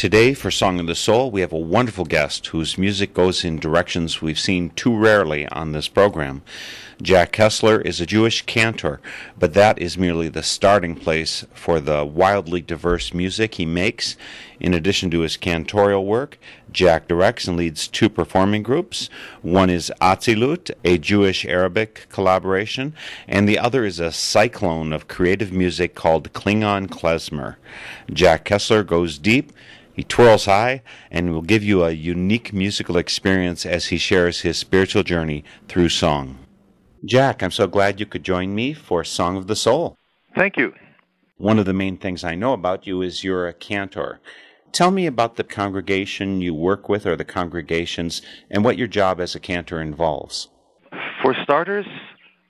Today, for Song of the Soul, we have a wonderful guest whose music goes in directions we've seen too rarely on this program. Jack Kessler is a Jewish cantor, but that is merely the starting place for the wildly diverse music he makes. In addition to his cantorial work, Jack directs and leads two performing groups. One is Atzilut, a Jewish Arabic collaboration, and the other is a cyclone of creative music called Klingon Klezmer. Jack Kessler goes deep. He twirls high and will give you a unique musical experience as he shares his spiritual journey through song. Jack, I'm so glad you could join me for Song of the Soul. Thank you. One of the main things I know about you is you're a cantor. Tell me about the congregation you work with or the congregations and what your job as a cantor involves. For starters,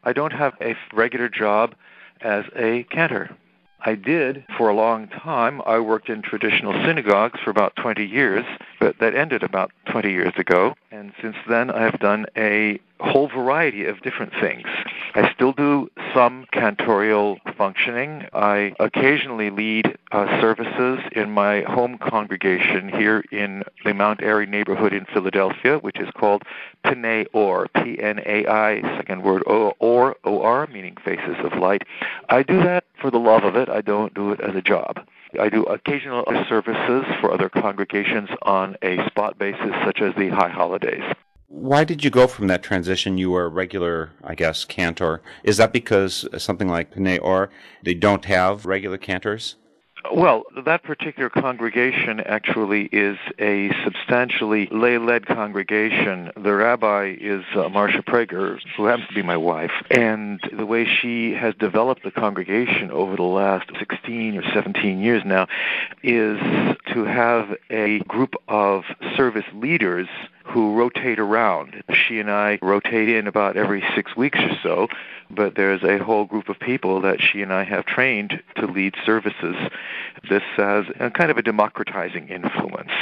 I don't have a regular job as a cantor. I did for a long time. I worked in traditional synagogues for about 20 years, but that ended about 20 years ago. And since then, I have done a whole variety of different things. I still do some cantorial functioning. I occasionally lead uh, services in my home congregation here in the Mount Airy neighborhood in Philadelphia, which is called P'nai Or, P-N-A-I, second word O- Or, O-R, meaning faces of light. I do that for the love of it. I don't do it as a job. I do occasional services for other congregations on a spot basis, such as the high holidays. Why did you go from that transition? You were a regular, I guess, cantor. Is that because something like P'nai Or, they don't have regular cantors? Well, that particular congregation actually is a substantially lay led congregation. The rabbi is uh, Marcia Prager, who happens to be my wife. And the way she has developed the congregation over the last 16 or 17 years now is to have a group of service leaders who rotate around. She and I rotate in about every six weeks or so, but there's a whole group of people that she and I have trained to lead services. This has a kind of a democratizing influence.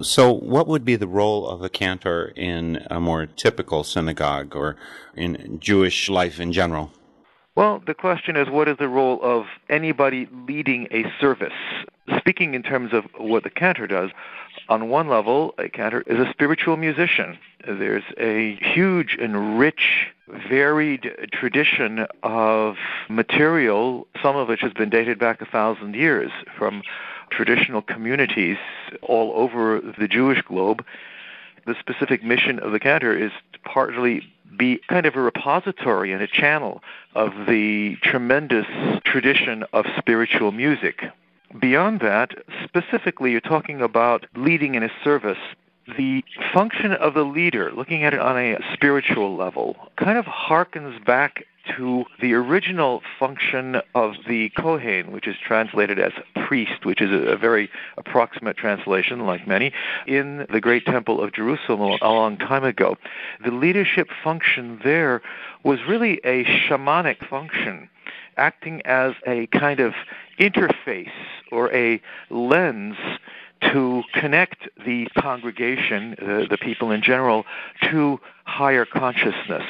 So, what would be the role of a cantor in a more typical synagogue or in Jewish life in general? Well, the question is what is the role of anybody leading a service? Speaking in terms of what the cantor does, on one level, a cantor is a spiritual musician. There's a huge and rich, varied tradition of material, some of which has been dated back a thousand years from traditional communities all over the Jewish globe the specific mission of the cantor is to partly be kind of a repository and a channel of the tremendous tradition of spiritual music. Beyond that, specifically, you're talking about leading in a service the function of the leader, looking at it on a spiritual level, kind of harkens back to the original function of the Kohen, which is translated as priest, which is a, very approximate translation, like many, in the great temple of Jerusalem a long time ago. The leadership function there was really a shamanic function, acting as a kind of interface or a lens to connect the congregation, uh, the people in general, to higher consciousness.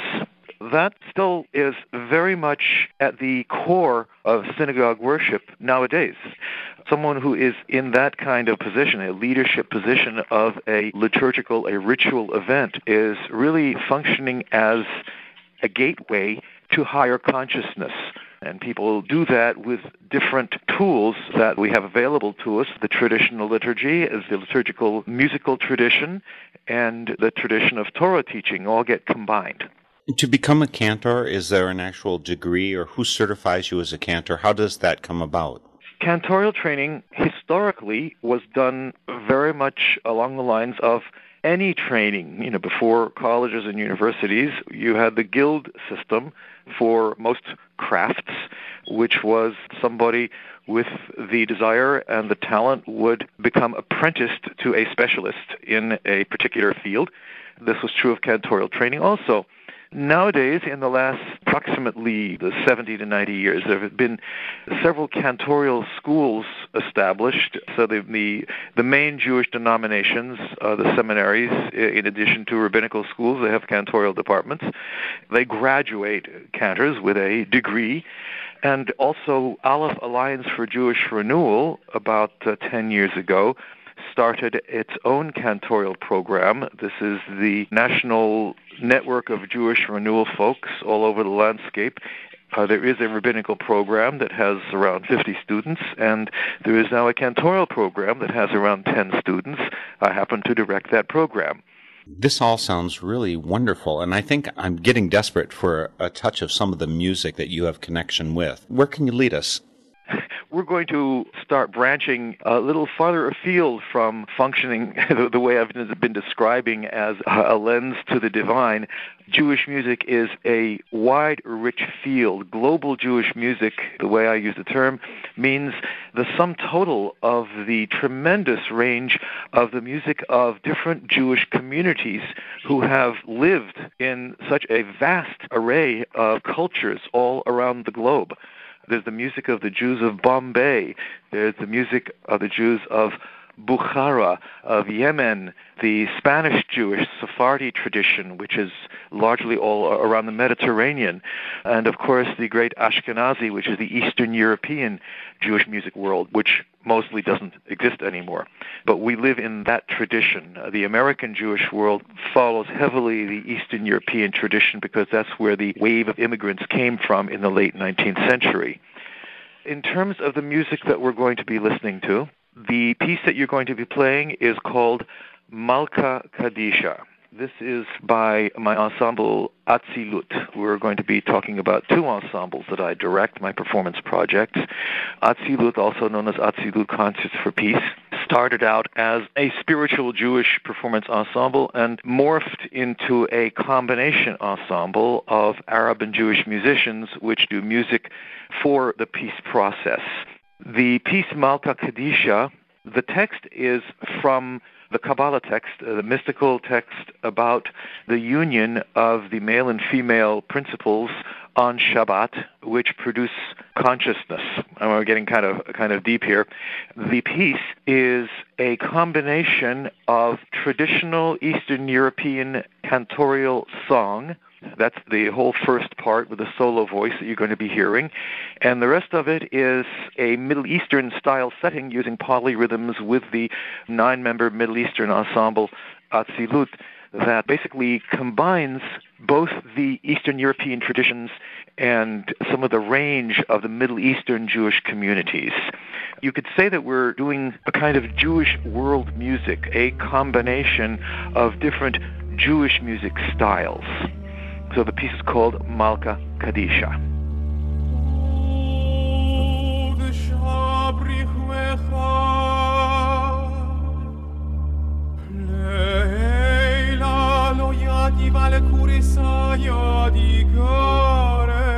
That still is very much at the core of synagogue worship nowadays. Someone who is in that kind of position, a leadership position of a liturgical, a ritual event, is really functioning as a gateway to higher consciousness and people do that with different tools that we have available to us. The traditional liturgy the liturgical musical tradition, and the tradition of Torah teaching all get combined. To become a cantor, is there an actual degree, or who certifies you as a cantor? How does that come about? Cantorial training historically was done very much along the lines of any training. You know, before colleges and universities, you had the guild system for most crafts, which was somebody with the desire and the talent would become apprenticed to a specialist in a particular field. This was true of cantorial training also. Nowadays, in the last approximately the 70 to 90 years, there have been several cantorial schools established. So the the, main Jewish denominations, uh, the seminaries, in addition to rabbinical schools, they have cantorial departments. They graduate cantors with a degree. And also, Aleph Alliance for Jewish Renewal, about uh, 10 years ago, started its own cantorial program. This is the national network of Jewish renewal folks all over the landscape. Uh, there is a rabbinical program that has around 50 students, and there is now a cantorial program that has around 10 students. I happen to direct that program. This all sounds really wonderful, and I think I'm getting desperate for a touch of some of the music that you have connection with. Where can you lead us? we're going to start branching a little farther afield from functioning the way I've been describing as a lens to the divine. Jewish music is a wide, rich field. Global Jewish music, the way I use the term, means the sum total of the tremendous range of the music of different Jewish communities who have lived in such a vast array of cultures all around the globe. There's the music of the Jews of Bombay. There's the music of the Jews of Bukhara, of Yemen, the Spanish Jewish Sephardi tradition, which is largely all around the Mediterranean, and of course the great Ashkenazi, which is the Eastern European Jewish music world, which mostly doesn't exist anymore. But we live in that tradition. Uh, the American Jewish world follows heavily the Eastern European tradition because that's where the wave of immigrants came from in the late 19th century. In terms of the music that we're going to be listening to, the piece that you're going to be playing is called Malka Kadisha. This is by my ensemble Atzilut. We're going to be talking about two ensembles that I direct, my performance projects. Atzilut, also known as Atzilut Concerts for Peace, started out as a spiritual Jewish performance ensemble and morphed into a combination ensemble of Arab and Jewish musicians which do music for the peace process. The piece Malka Kadisha, the text is from the Kabbalah text, uh, the mystical text about the union of the male and female principles on Shabbat, which produce consciousness. And we're getting kind of kind of deep here. The piece is a combination of traditional Eastern European cantorial song that's the whole first part with the solo voice that you're going to be hearing. And the rest of it is a Middle Eastern style setting using polyrhythms with the nine member Middle Eastern ensemble Atzilut that basically combines both the Eastern European traditions and some of the range of the Middle Eastern Jewish communities. You could say that we're doing a kind of Jewish world music, a combination of different Jewish music styles. So the piece is called Malka Kadisha. Leila lo yadi vale yadi gore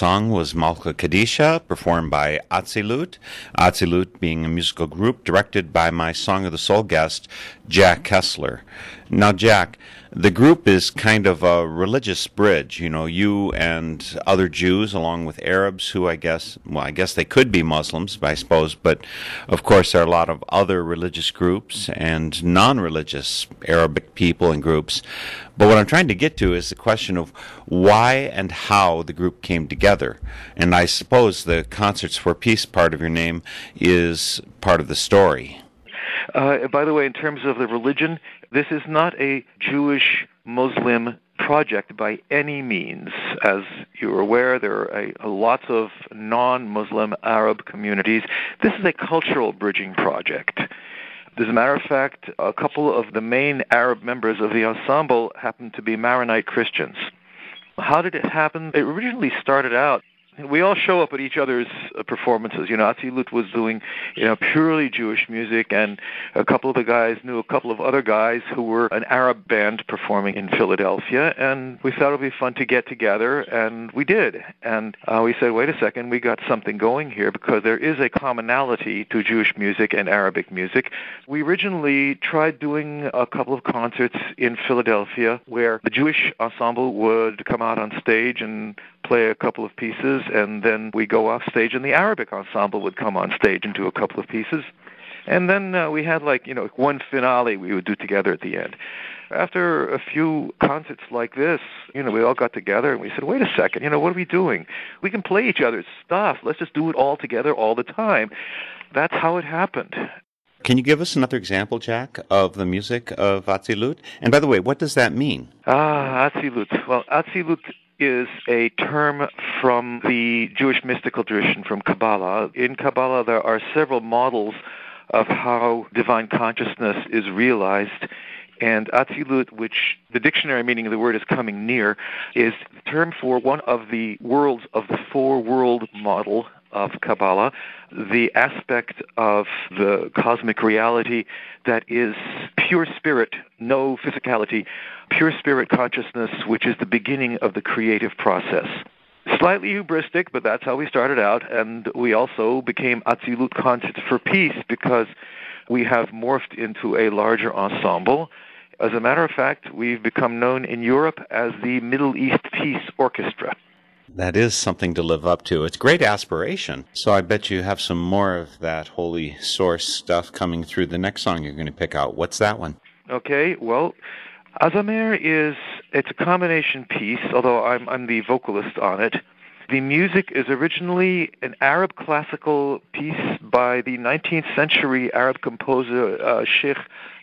song was Malka Kadisha, performed by Atzilut. Atzilut being a musical group directed by my Song of the Soul guest, Jack Kessler. Now, Jack, the group is kind of a religious bridge. You know, you and other Jews, along with Arabs, who I guess, well, I guess they could be Muslims, I suppose, but of course, there are a lot of other religious groups and non religious Arabic people and groups. But what I'm trying to get to is the question of why and how the group came together. And I suppose the Concerts for Peace part of your name is part of the story. Uh, by the way, in terms of the religion, this is not a Jewish Muslim project by any means. As you're aware, there are a, lots of non Muslim Arab communities. This is a cultural bridging project. As a matter of fact, a couple of the main Arab members of the ensemble happen to be Maronite Christians. How did it happen? It originally started out we all show up at each other's uh, performances. You know, Atzi Atzilut was doing, you know, purely Jewish music, and a couple of the guys knew a couple of other guys who were an Arab band performing in Philadelphia, and we thought it would be fun to get together, and we did. And uh, we said, wait a second, we got something going here because there is a commonality to Jewish music and Arabic music. We originally tried doing a couple of concerts in Philadelphia where the Jewish ensemble would come out on stage and play a couple of pieces, and then we go off stage, and the Arabic ensemble would come on stage and do a couple of pieces. And then uh, we had like, you know, one finale we would do together at the end. After a few concerts like this, you know, we all got together and we said, wait a second, you know, what are we doing? We can play each other's stuff. Let's just do it all together all the time. That's how it happened. Can you give us another example, Jack, of the music of Atzilut? And by the way, what does that mean? Ah, Atzilut. Well, Atzilut is a term from the Jewish mystical tradition from Kabbalah. In Kabbalah, there are several models of how divine consciousness is realized. And Atzilut, which the dictionary meaning of the word is coming near, is the term for one of the worlds of the four world model of Kabbalah, the aspect of the cosmic reality that is pure spirit, no physicality, pure spirit consciousness, which is the beginning of the creative process. Slightly hubristic, but that's how we started out, and we also became Atzilut Concerts for Peace because we have morphed into a larger ensemble. As a matter of fact, we've become known in Europe as the Middle East Peace Orchestra. That is something to live up to. It's great aspiration. So I bet you have some more of that holy source stuff coming through the next song you're going to pick out. What's that one? Okay, well, Azamer is it's a combination piece, although I'm I'm the vocalist on it. The music is originally an Arab classical piece by the 19th century Arab composer uh, Sheikh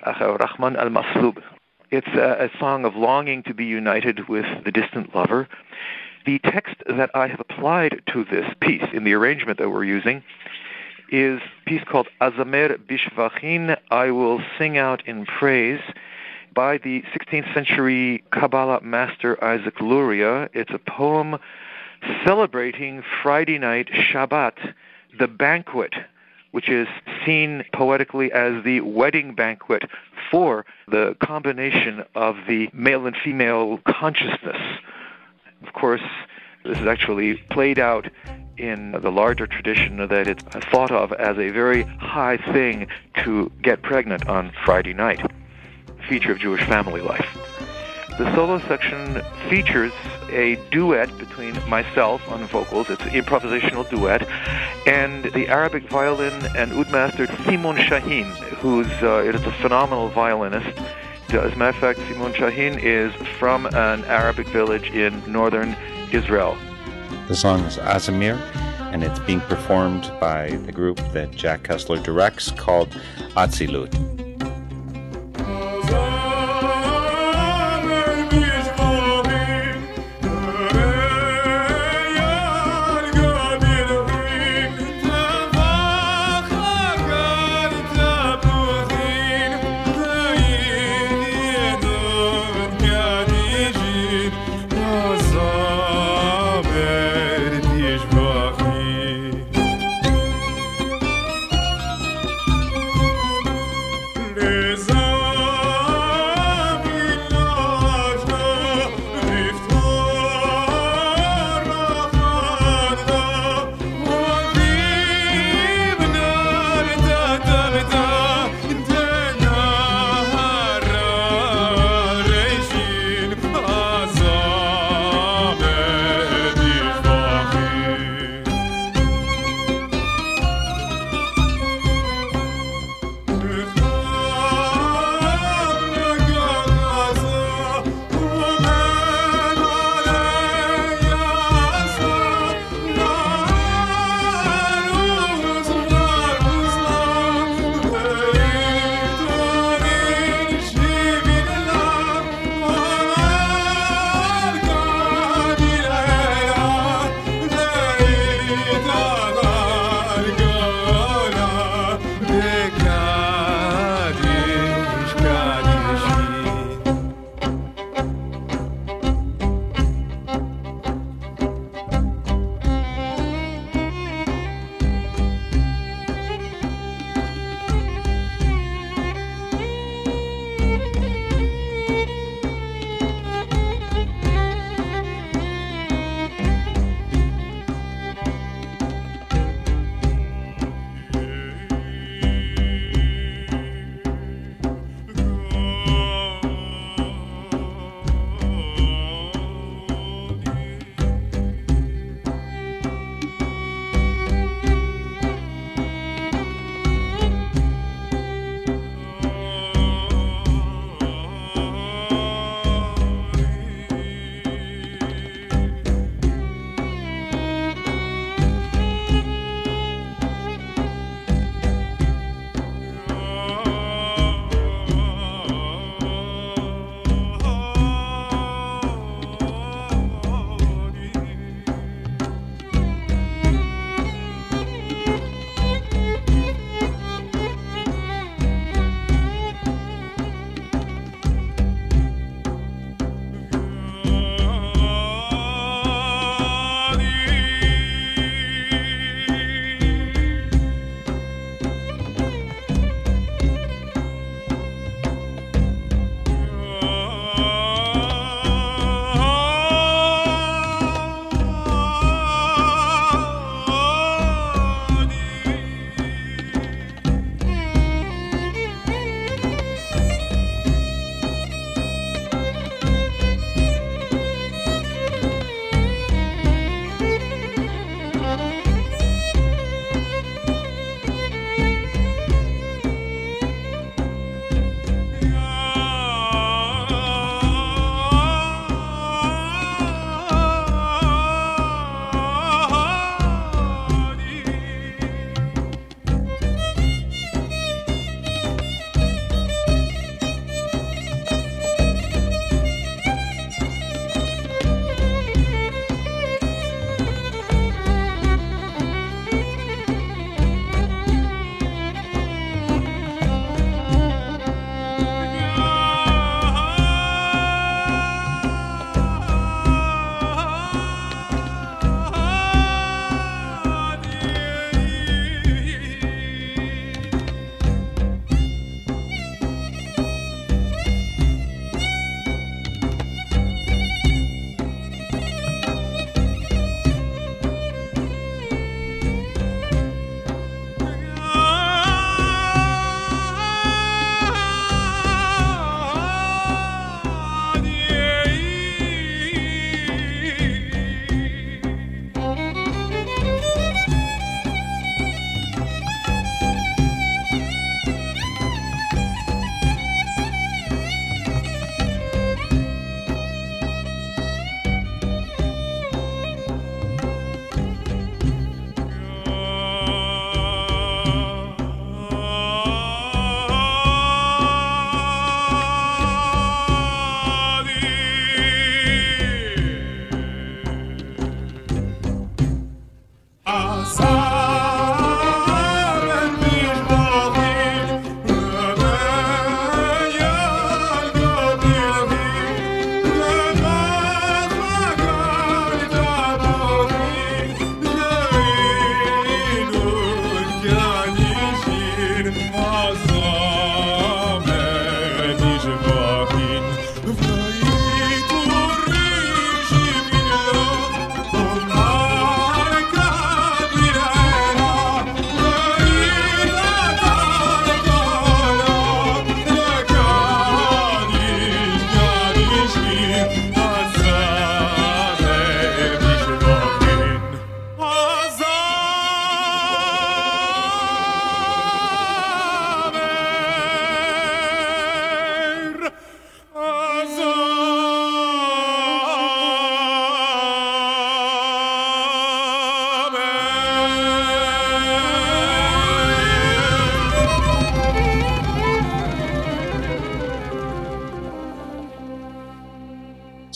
Rahman al-Maslub. It's a, a song of longing to be united with the distant lover. The text that I have applied to this piece in the arrangement that we're using is a piece called Azamer Bishvachin, I Will Sing Out in Praise by the 16th century Kabbalah master Isaac Luria. It's a poem celebrating Friday night Shabbat, the banquet, which is seen poetically as the wedding banquet for the combination of the male and female consciousness. Of course, this is actually played out in the larger tradition that it's thought of as a very high thing to get pregnant on Friday night feature of Jewish family life. The solo section features a duet between myself on vocals, it's an improvisational duet, and the Arabic violin and oud master Simon Shaheen, who's uh, is a phenomenal violinist. As a matter of fact, Simon Shaheen is from an Arabic village in northern Israel. The song is Azamir, and it's being performed by the group that Jack Kessler directs called Atzilut.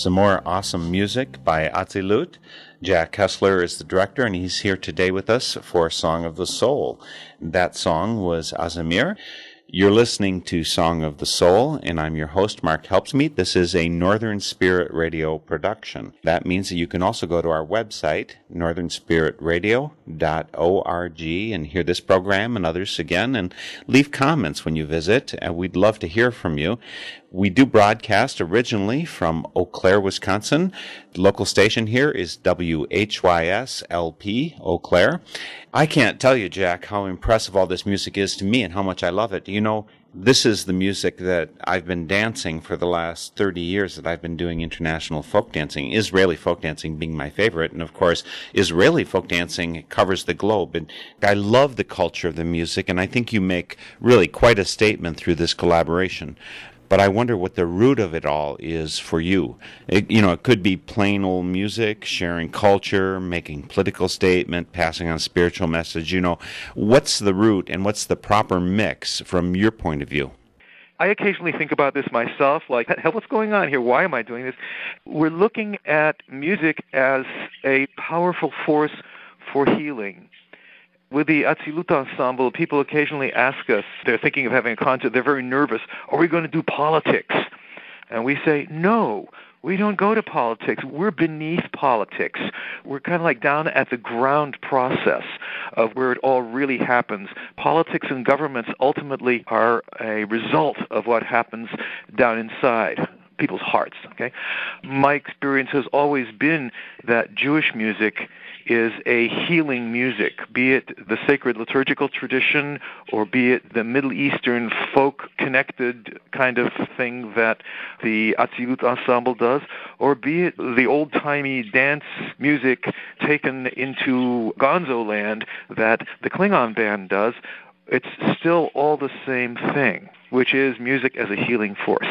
Some more awesome music by Atzilut. Jack Kessler is the director, and he's here today with us for Song of the Soul. That song was Azamir. You're listening to Song of the Soul, and I'm your host, Mark Helpsmeet. This is a Northern Spirit Radio production. That means that you can also go to our website, northernspiritradio.org, and hear this program and others again, and leave comments when you visit. And we'd love to hear from you. We do broadcast originally from Eau Claire, Wisconsin. The local station here is WHYSLP, Eau Claire. I can't tell you, Jack, how impressive all this music is to me and how much I love it. You know, this is the music that I've been dancing for the last 30 years that I've been doing international folk dancing, Israeli folk dancing being my favorite. And of course, Israeli folk dancing covers the globe. And I love the culture of the music, and I think you make really quite a statement through this collaboration but I wonder what the root of it all is for you. It, you know, it could be plain old music, sharing culture, making political statement, passing on spiritual message. You know, what's the root and what's the proper mix from your point of view? I occasionally think about this myself, like, what's going on here? Why am I doing this? We're looking at music as a powerful force for healing with the Atzilut ensemble, people occasionally ask us, they're thinking of having a concert, they're very nervous, are we going to do politics? And we say, no, we don't go to politics. We're beneath politics. We're kind of like down at the ground process of where it all really happens. Politics and governments ultimately are a result of what happens down inside people's hearts. Okay, my experience has always been that Jewish music is a healing music, be it the sacred liturgical tradition or be it the Middle Eastern folk connected kind of thing that the Atzilut ensemble does, or be it the old timey dance music taken into Gonzo land that the Klingon band does. It's still all the same thing, which is music as a healing force.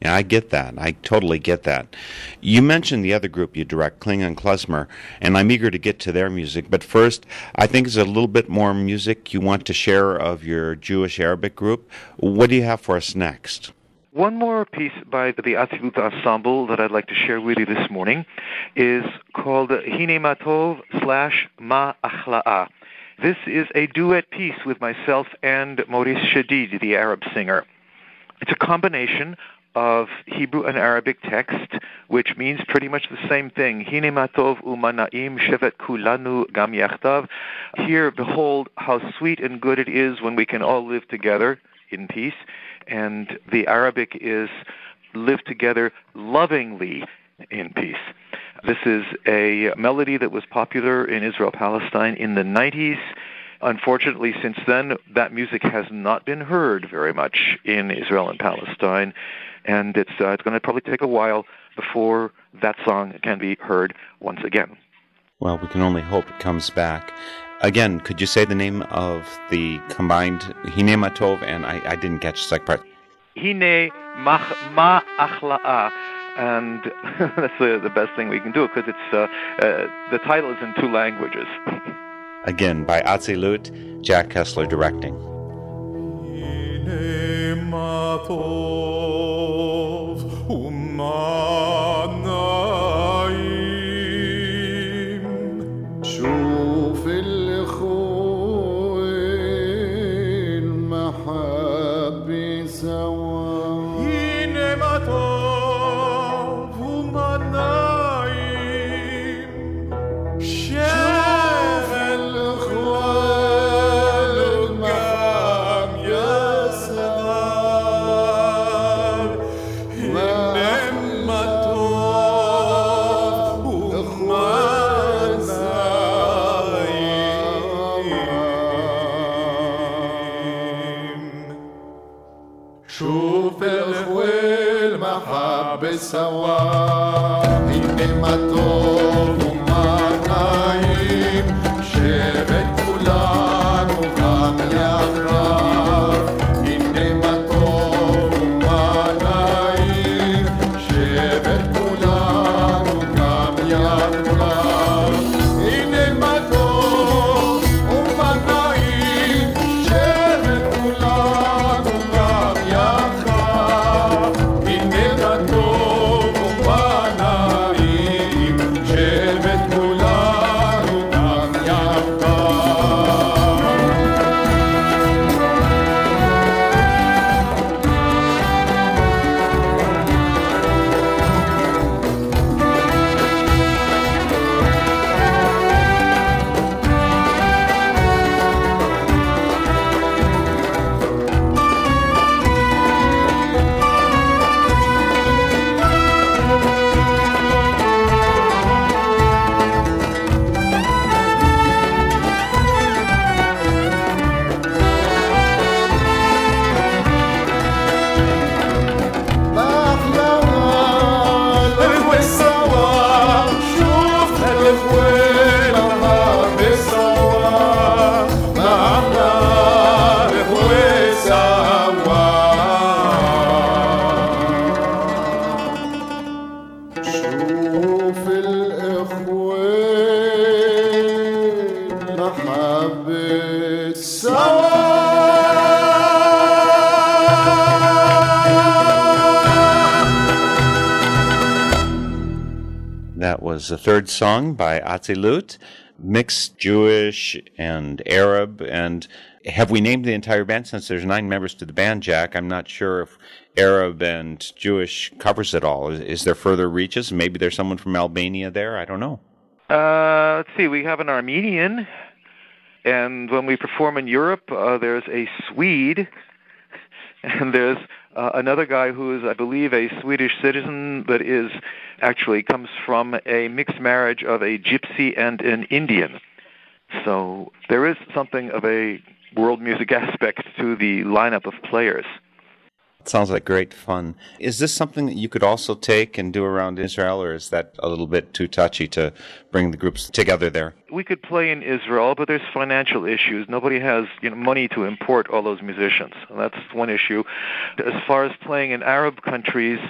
Yeah, I get that. I totally get that. You mentioned the other group you direct, Klingon Klezmer, and I'm eager to get to their music. But first, I think there's a little bit more music you want to share of your Jewish Arabic group. What do you have for us next? One more piece by the Atzilut Ensemble that I'd like to share with you this morning is called Hine Matov slash Ma Achla'a. This is a duet piece with myself and Maurice Shadid, the Arab singer. It's a combination of Hebrew and Arabic text, which means pretty much the same thing. Hine matov umanaim shevet kulanu gam. Here, behold how sweet and good it is when we can all live together in peace. And the Arabic is live together lovingly in peace. This is a melody that was popular in Israel Palestine in the 90s. Unfortunately, since then, that music has not been heard very much in Israel and Palestine and it's uh, it's going to probably take a while before that song can be heard once again. Well, we can only hope it comes back. Again, could you say the name of the combined Hine Matov and I, I didn't catch the second part. Hine Ma Achla'a. And that's the, the best thing we can do because it's uh, uh, the title is in two languages. Again, by Atzilut, Jack Kessler directing tomorrow. Song by Atzilut, mixed Jewish and Arab. And have we named the entire band? Since there's nine members to the band, Jack, I'm not sure if Arab and Jewish covers it all. Is, is there further reaches? Maybe there's someone from Albania there. I don't know. Uh, let's see. We have an Armenian, and when we perform in Europe, uh, there's a Swede, and there's uh, another guy who is, I believe, a Swedish citizen but is actually comes from a mixed marriage of a gypsy and an Indian. So there is something of a world music aspect to the lineup of players. Sounds like great fun. Is this something that you could also take and do around Israel, or is that a little bit too touchy to bring the groups together there? We could play in Israel, but there's financial issues. Nobody has you know, money to import all those musicians. That's one issue. As far as playing in Arab countries,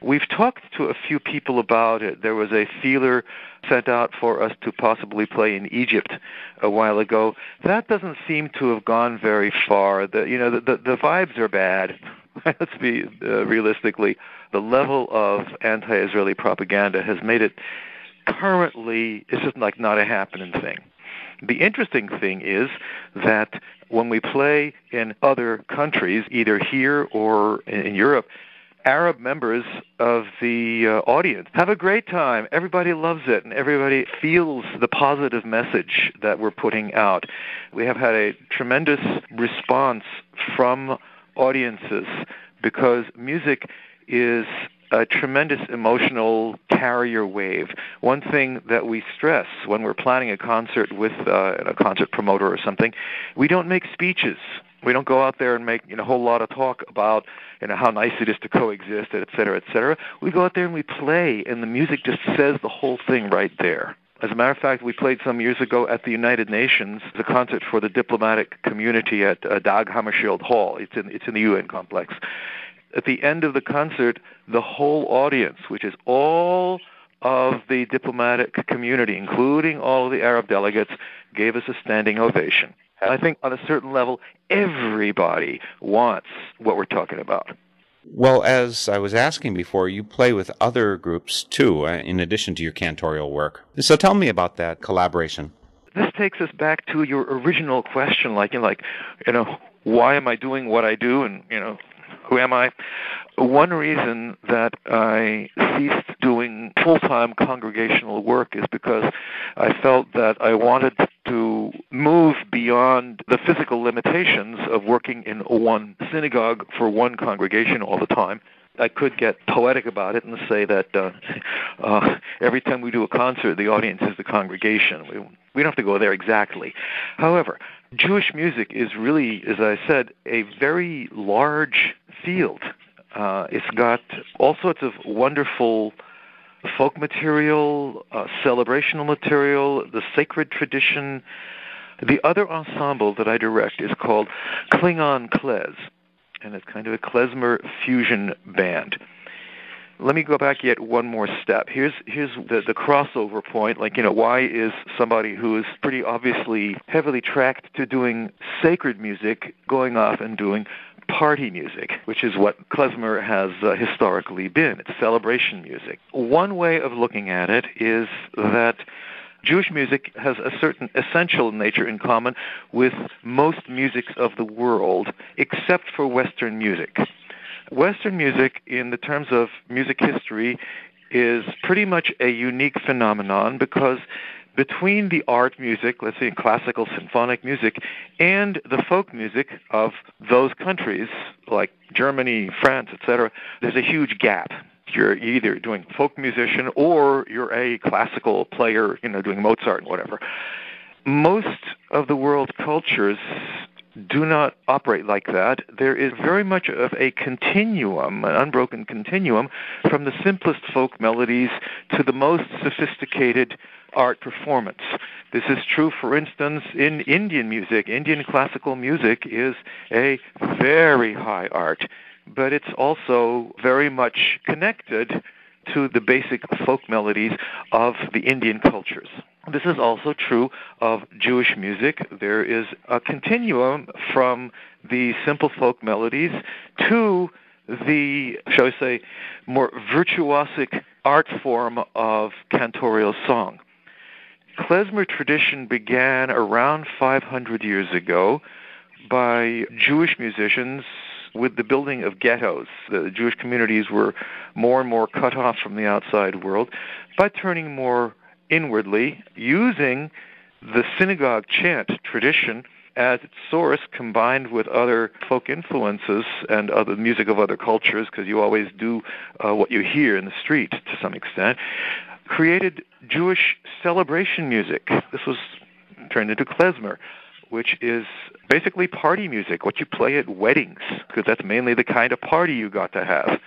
we've talked to a few people about it. There was a feeler sent out for us to possibly play in Egypt a while ago. That doesn't seem to have gone very far. The you know the the, the vibes are bad. Let's be uh, realistically, the level of anti-Israeli propaganda has made it currently it's just like not a happening thing. The interesting thing is that when we play in other countries, either here or in, Europe, Arab members of the uh, audience have a great time. Everybody loves it, and everybody feels the positive message that we're putting out. We have had a tremendous response from audiences because music is a tremendous emotional carrier wave. One thing that we stress when we're planning a concert with uh, a concert promoter or something, we don't make speeches. We don't go out there and make you know, a whole lot of talk about you know how nice it is to coexist, et cetera, et cetera. We go out there and we play, and the music just says the whole thing right there. As a matter of fact, we played some years ago at the United Nations, the concert for the diplomatic community at uh, Dag Hammarskjöld Hall. It's in it's in the UN complex. At the end of the concert, the whole audience, which is all of the diplomatic community, including all of the Arab delegates, gave us a standing ovation. I think on a certain level, everybody wants what we're talking about. Well, as I was asking before, you play with other groups too, uh, in addition to your cantorial work. So tell me about that collaboration. This takes us back to your original question, like you know, like, you know, why am I doing what I do, and you know, who am I? One reason that I ceased doing full-time congregational work is because I felt that I wanted to move beyond the physical limitations of working in one synagogue for one congregation all the time. I could get poetic about it and say that uh, uh, every time we do a concert, the audience is the congregation. We, we don't have to go there exactly. However, Jewish music is really, as I said, a very large field. Uh, it's got all sorts of wonderful folk material, uh, celebrational material, the sacred tradition. The other ensemble that I direct is called Klingon Klez, and it's kind of a klezmer fusion band. Let me go back yet one more step. Here's here's the, the crossover point. Like you know, why is somebody who is pretty obviously heavily tracked to doing sacred music going off and doing party music, which is what klezmer has uh, historically been. It's celebration music. One way of looking at it is that Jewish music has a certain essential nature in common with most musics of the world, except for Western music. Western music, in the terms of music history, is pretty much a unique phenomenon because between the art music, let's say classical symphonic music, and the folk music of those countries, like Germany, France, etc., there's a huge gap. You're either doing folk musician or you're a classical player, you know, doing Mozart and whatever. Most of the world cultures do not operate like that. There is very much of a continuum, an unbroken continuum, from the simplest folk melodies to the most sophisticated art performance. This is true, for instance, in Indian music. Indian classical music is a very high art, but it's also very much connected to the basic folk melodies of the Indian cultures. This is also true of Jewish music. There is a continuum from the simple folk melodies to the, shall we say, more virtuosic art form of cantorial song. Klezmer tradition began around 500 years ago by Jewish musicians with the building of ghettos. The Jewish communities were more and more cut off from the outside world by turning more inwardly, using the synagogue chant tradition as its source combined with other folk influences and other music of other cultures, because you always do uh, what you hear in the street to some extent, created Jewish celebration music. This was turned into klezmer, which is basically party music, what you play at weddings, because that's mainly the kind of party you got to have.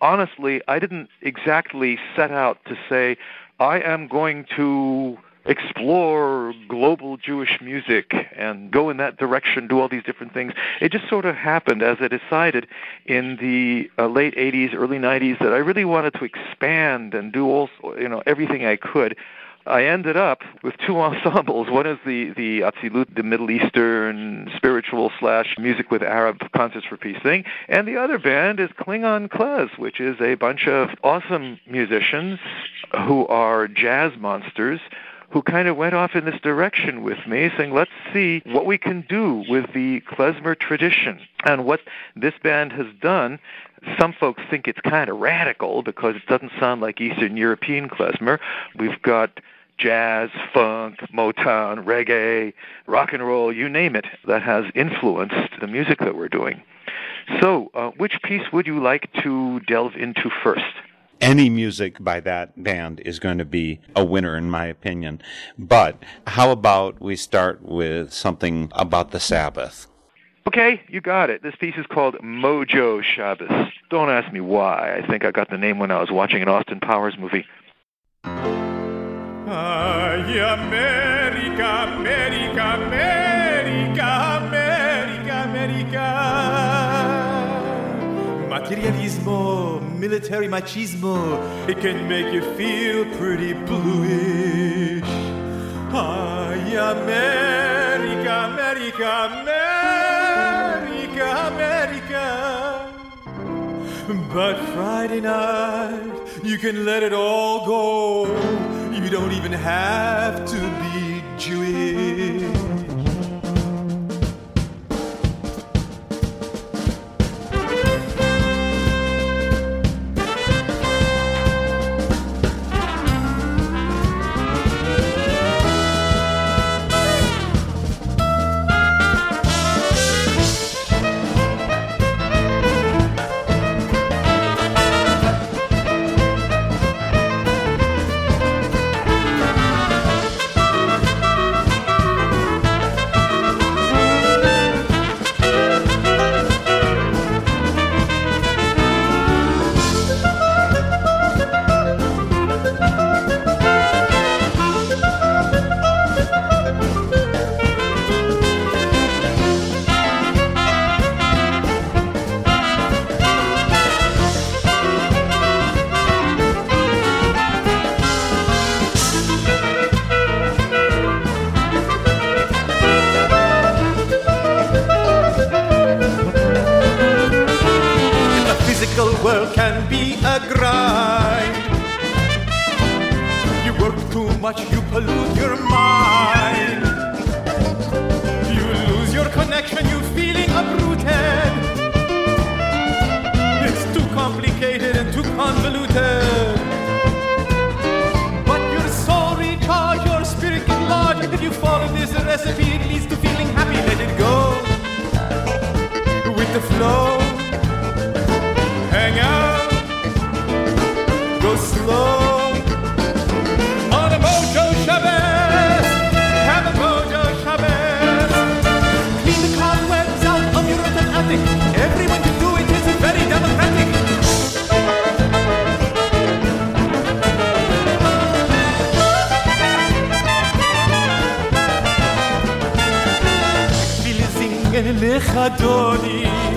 Honestly, I didn't exactly set out to say, I am going to explore global Jewish music and go in that direction, do all these different things. It just sort of happened as I decided in the uh, late 80s, early 90s that I really wanted to expand and do all, you know, everything I could. I ended up with two ensembles. One is the the Atzilut, the Middle Eastern spiritual slash music with Arab concerts for peace thing, and the other band is Klingon Klez, which is a bunch of awesome musicians who are jazz monsters who kind of went off in this direction with me, saying, let's see what we can do with the klezmer tradition. And what this band has done, some folks think it's kind of radical because it doesn't sound like Eastern European klezmer. We've got jazz, funk, Motown, reggae, rock and roll, you name it, that has influenced the music that we're doing. So, uh, which piece would you like to delve into first? any music by that band is going to be a winner, in my opinion. But how about we start with something about the Sabbath? Okay, you got it. This piece is called Mojo Shabbos. Don't ask me why. I think I got the name when I was watching an Austin Powers movie. Ay, America, America, America, America, America. Materialismo, military machismo, it can make you feel pretty bluish. Ay, America, America, America, But Friday night, you can let it all go. You don't even have to be Jewish. Radoni.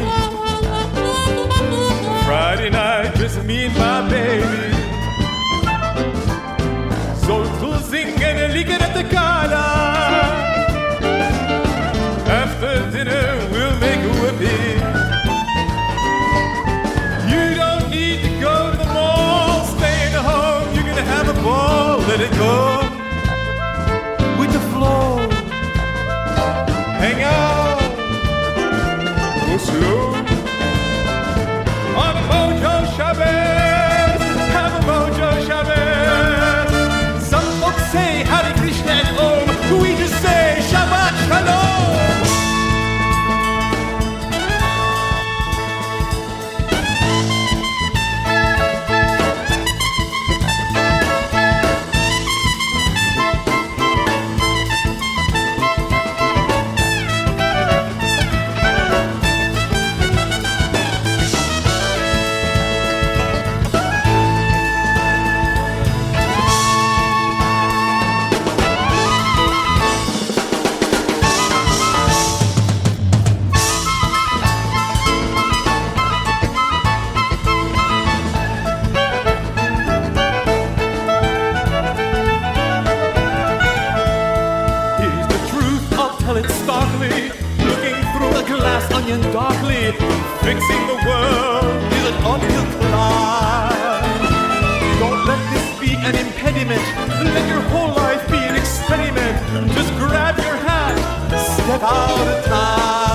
It starkly. Looking through a glass onion darkly. Fixing the world is an uphill climb. Don't let this be an impediment. Let your whole life be an experiment. Just grab your hat, step out of time.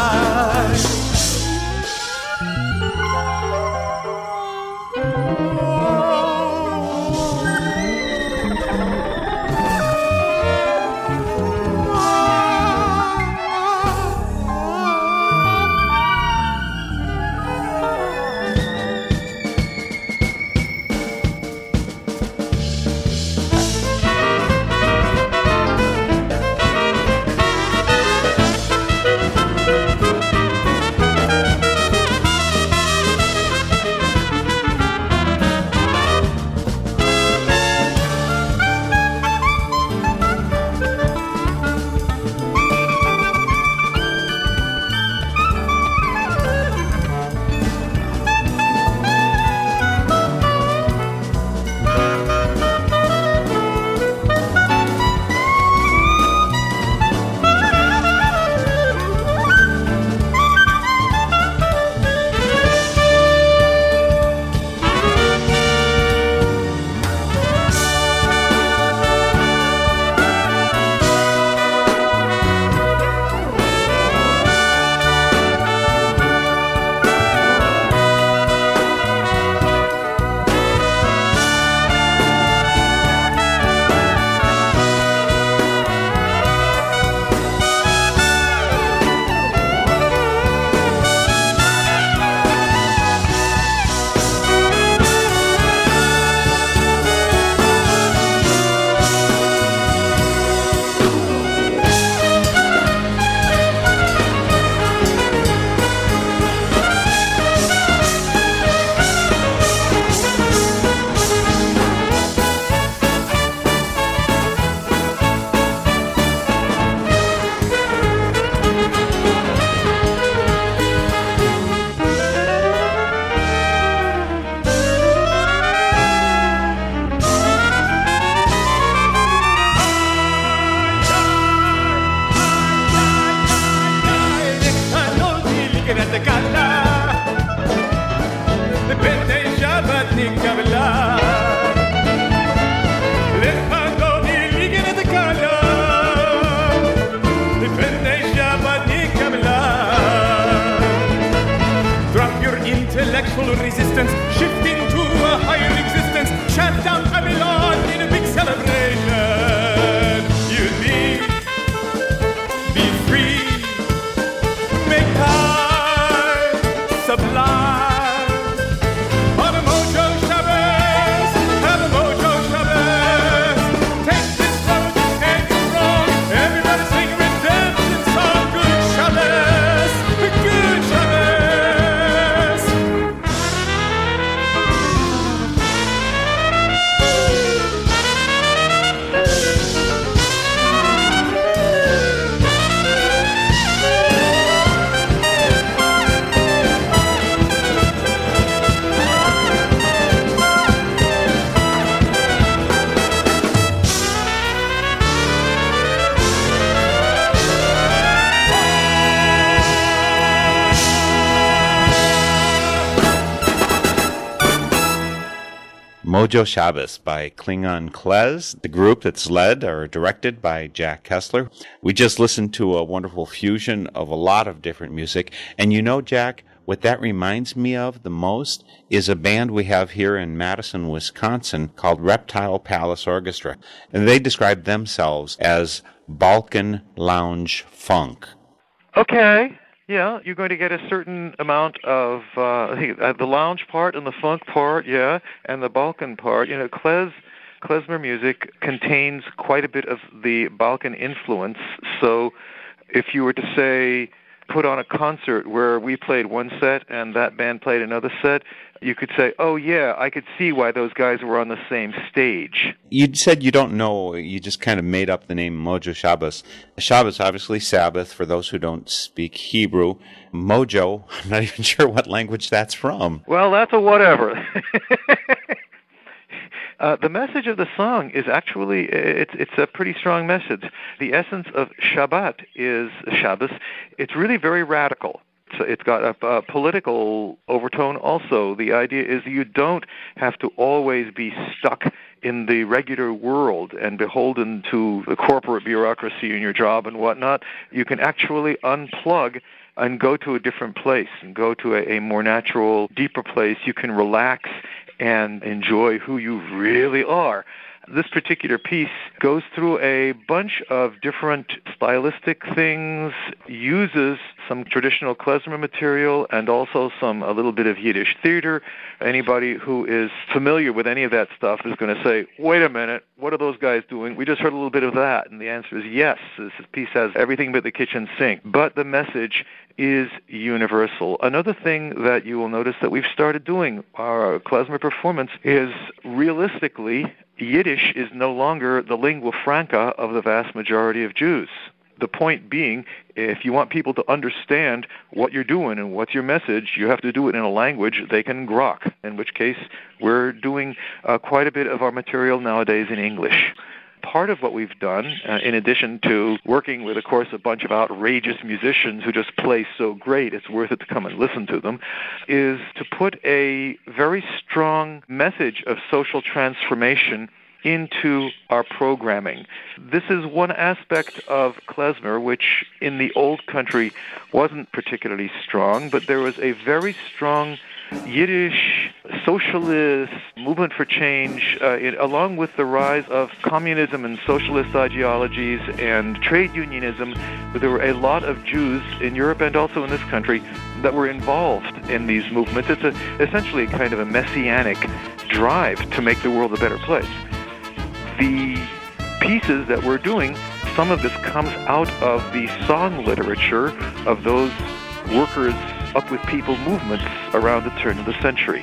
Mojo Shabbos by Klingon Klez, the group that's led or directed by Jack Kessler. We just listened to a wonderful fusion of a lot of different music. And you know, Jack, what that reminds me of the most is a band we have here in Madison, Wisconsin called Reptile Palace Orchestra. And they describe themselves as Balkan Lounge Funk. Okay. Yeah, you're going to get a certain amount of uh, uh, the lounge part and the funk part, yeah, and the Balkan part. You know, Klez klezmer music contains quite a bit of the Balkan influence. So, if you were to say put on a concert where we played one set and that band played another set, you could say, "Oh yeah, I could see why those guys were on the same stage." You said you don't know. You just kind of made up the name Mojo Shabbos. Shabbos, obviously Sabbath. For those who don't speak Hebrew, Mojo. I'm not even sure what language that's from. Well, that's a whatever. Uh, the message of the song is actually it's it's a pretty strong message. The essence of Shabbat is Shabbos. It's really very radical. So it's got a, a political overtone also. The idea is you don't have to always be stuck in the regular world and beholden to the corporate bureaucracy in your job and whatnot. You can actually unplug and go to a different place and go to a, a more natural, deeper place. You can relax and enjoy who you really are. This particular piece goes through a bunch of different stylistic things, uses some traditional klezmer material and also some a little bit of Yiddish theater. Anybody who is familiar with any of that stuff is going to say, "Wait a minute, what are those guys doing? We just heard a little bit of that." And the answer is yes. This piece has everything but the kitchen sink, but the message is universal. Another thing that you will notice that we've started doing our klezmer performance is realistically Yiddish is no longer the lingua franca of the vast majority of Jews. The point being, if you want people to understand what you're doing and what's your message, you have to do it in a language they can grok, in which case we're doing uh, quite a bit of our material nowadays in English part of what we've done, uh, in addition to working with, of course, a bunch of outrageous musicians who just play so great it's worth it to come and listen to them, is to put a very strong message of social transformation into our programming. This is one aspect of klezmer which in the old country wasn't particularly strong, but there was a very strong Yiddish socialist movement for change, uh, it, along with the rise of communism and socialist ideologies and trade unionism, there were a lot of Jews in Europe and also in this country that were involved in these movements. It's a, essentially a kind of a messianic drive to make the world a better place. The pieces that we're doing, some of this comes out of the song literature of those workers up with people movements around the turn of the century.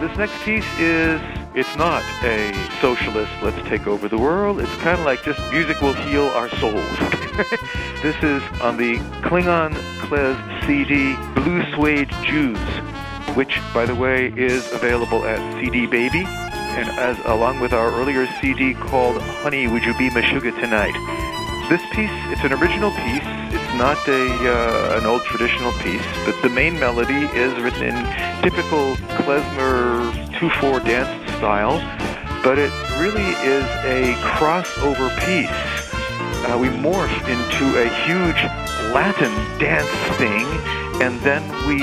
This next piece is it's not a socialist let's take over the world. It's kind of like just music will heal our souls. this is on the Klingon Klez CD Blue Suede Jews, which by the way is available at CD Baby and as along with our earlier CD called Honey Would You Be My Sugar Tonight. This piece, it's an original piece. It's not a uh, an old traditional piece, but the main melody is written in typical klezmer 2/4 dance style. But it really is a crossover piece. Uh, we morph into a huge Latin dance thing, and then we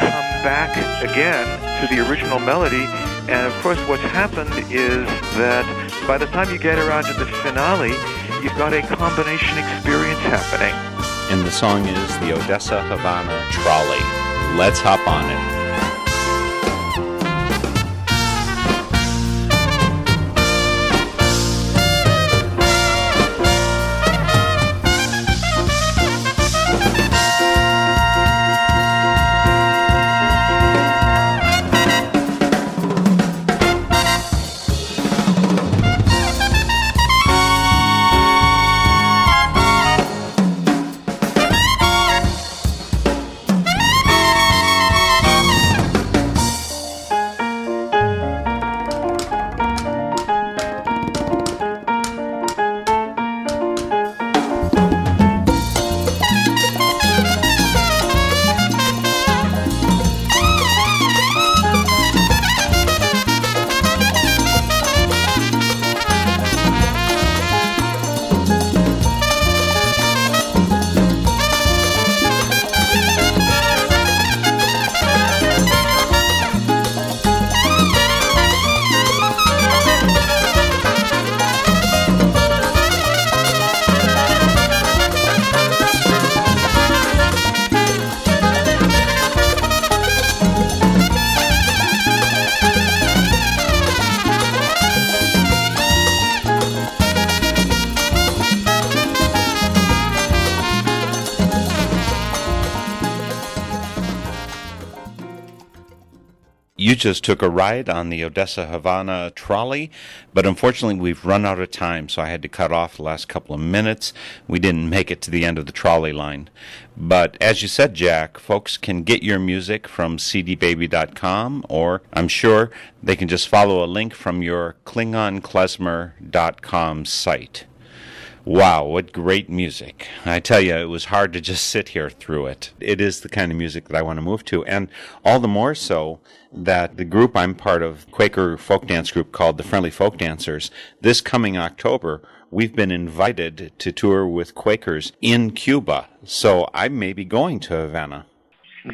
come back again to the original melody. And of course, what's happened is that by the time you get around to the finale, you've got a combination experience happening. And the song is the Odessa Havana Trolley. Let's hop on it. Just took a ride on the Odessa Havana trolley, but unfortunately we've run out of time, so I had to cut off the last couple of minutes. We didn't make it to the end of the trolley line. But as you said, Jack, folks can get your music from cdbaby.com, or I'm sure they can just follow a link from your KlingonKlezmer.com site. Wow, what great music. I tell you, it was hard to just sit here through it. It is the kind of music that I want to move to, and all the more so that the group I'm part of, Quaker folk dance group called the Friendly Folk Dancers, this coming October, we've been invited to tour with Quakers in Cuba. So I may be going to Havana.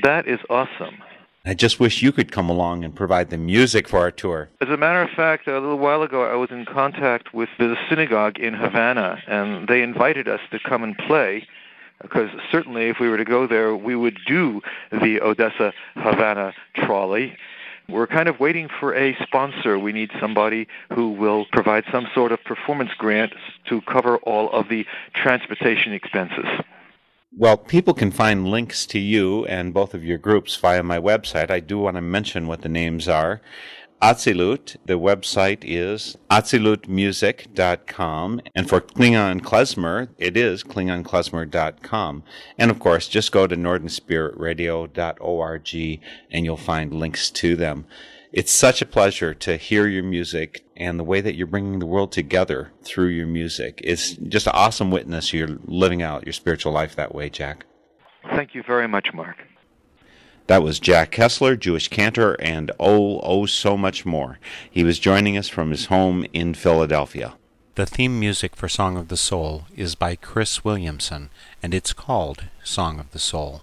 That is awesome. I just wish you could come along and provide the music for our tour. As a matter of fact, a little while ago, I was in contact with the synagogue in Havana, and they invited us to come and play. Because certainly, if we were to go there, we would do the Odessa Havana trolley. We're kind of waiting for a sponsor. We need somebody who will provide some sort of performance grant to cover all of the transportation expenses. Well, people can find links to you and both of your groups via my website. I do want to mention what the names are. Atzilut, the website is atzilutmusic.com. And for Klingon Klezmer, it is klingonklezmer.com. And of course, just go to northernspiritradio.org and you'll find links to them. It's such a pleasure to hear your music and the way that you're bringing the world together through your music. It's just an awesome witness you're living out your spiritual life that way, Jack. Thank you very much, Mark. That was Jack Kessler, Jewish cantor, and oh, oh, so much more. He was joining us from his home in Philadelphia. The theme music for Song of the Soul is by Chris Williamson, and it's called Song of the Soul.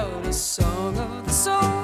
Out a song of the soul.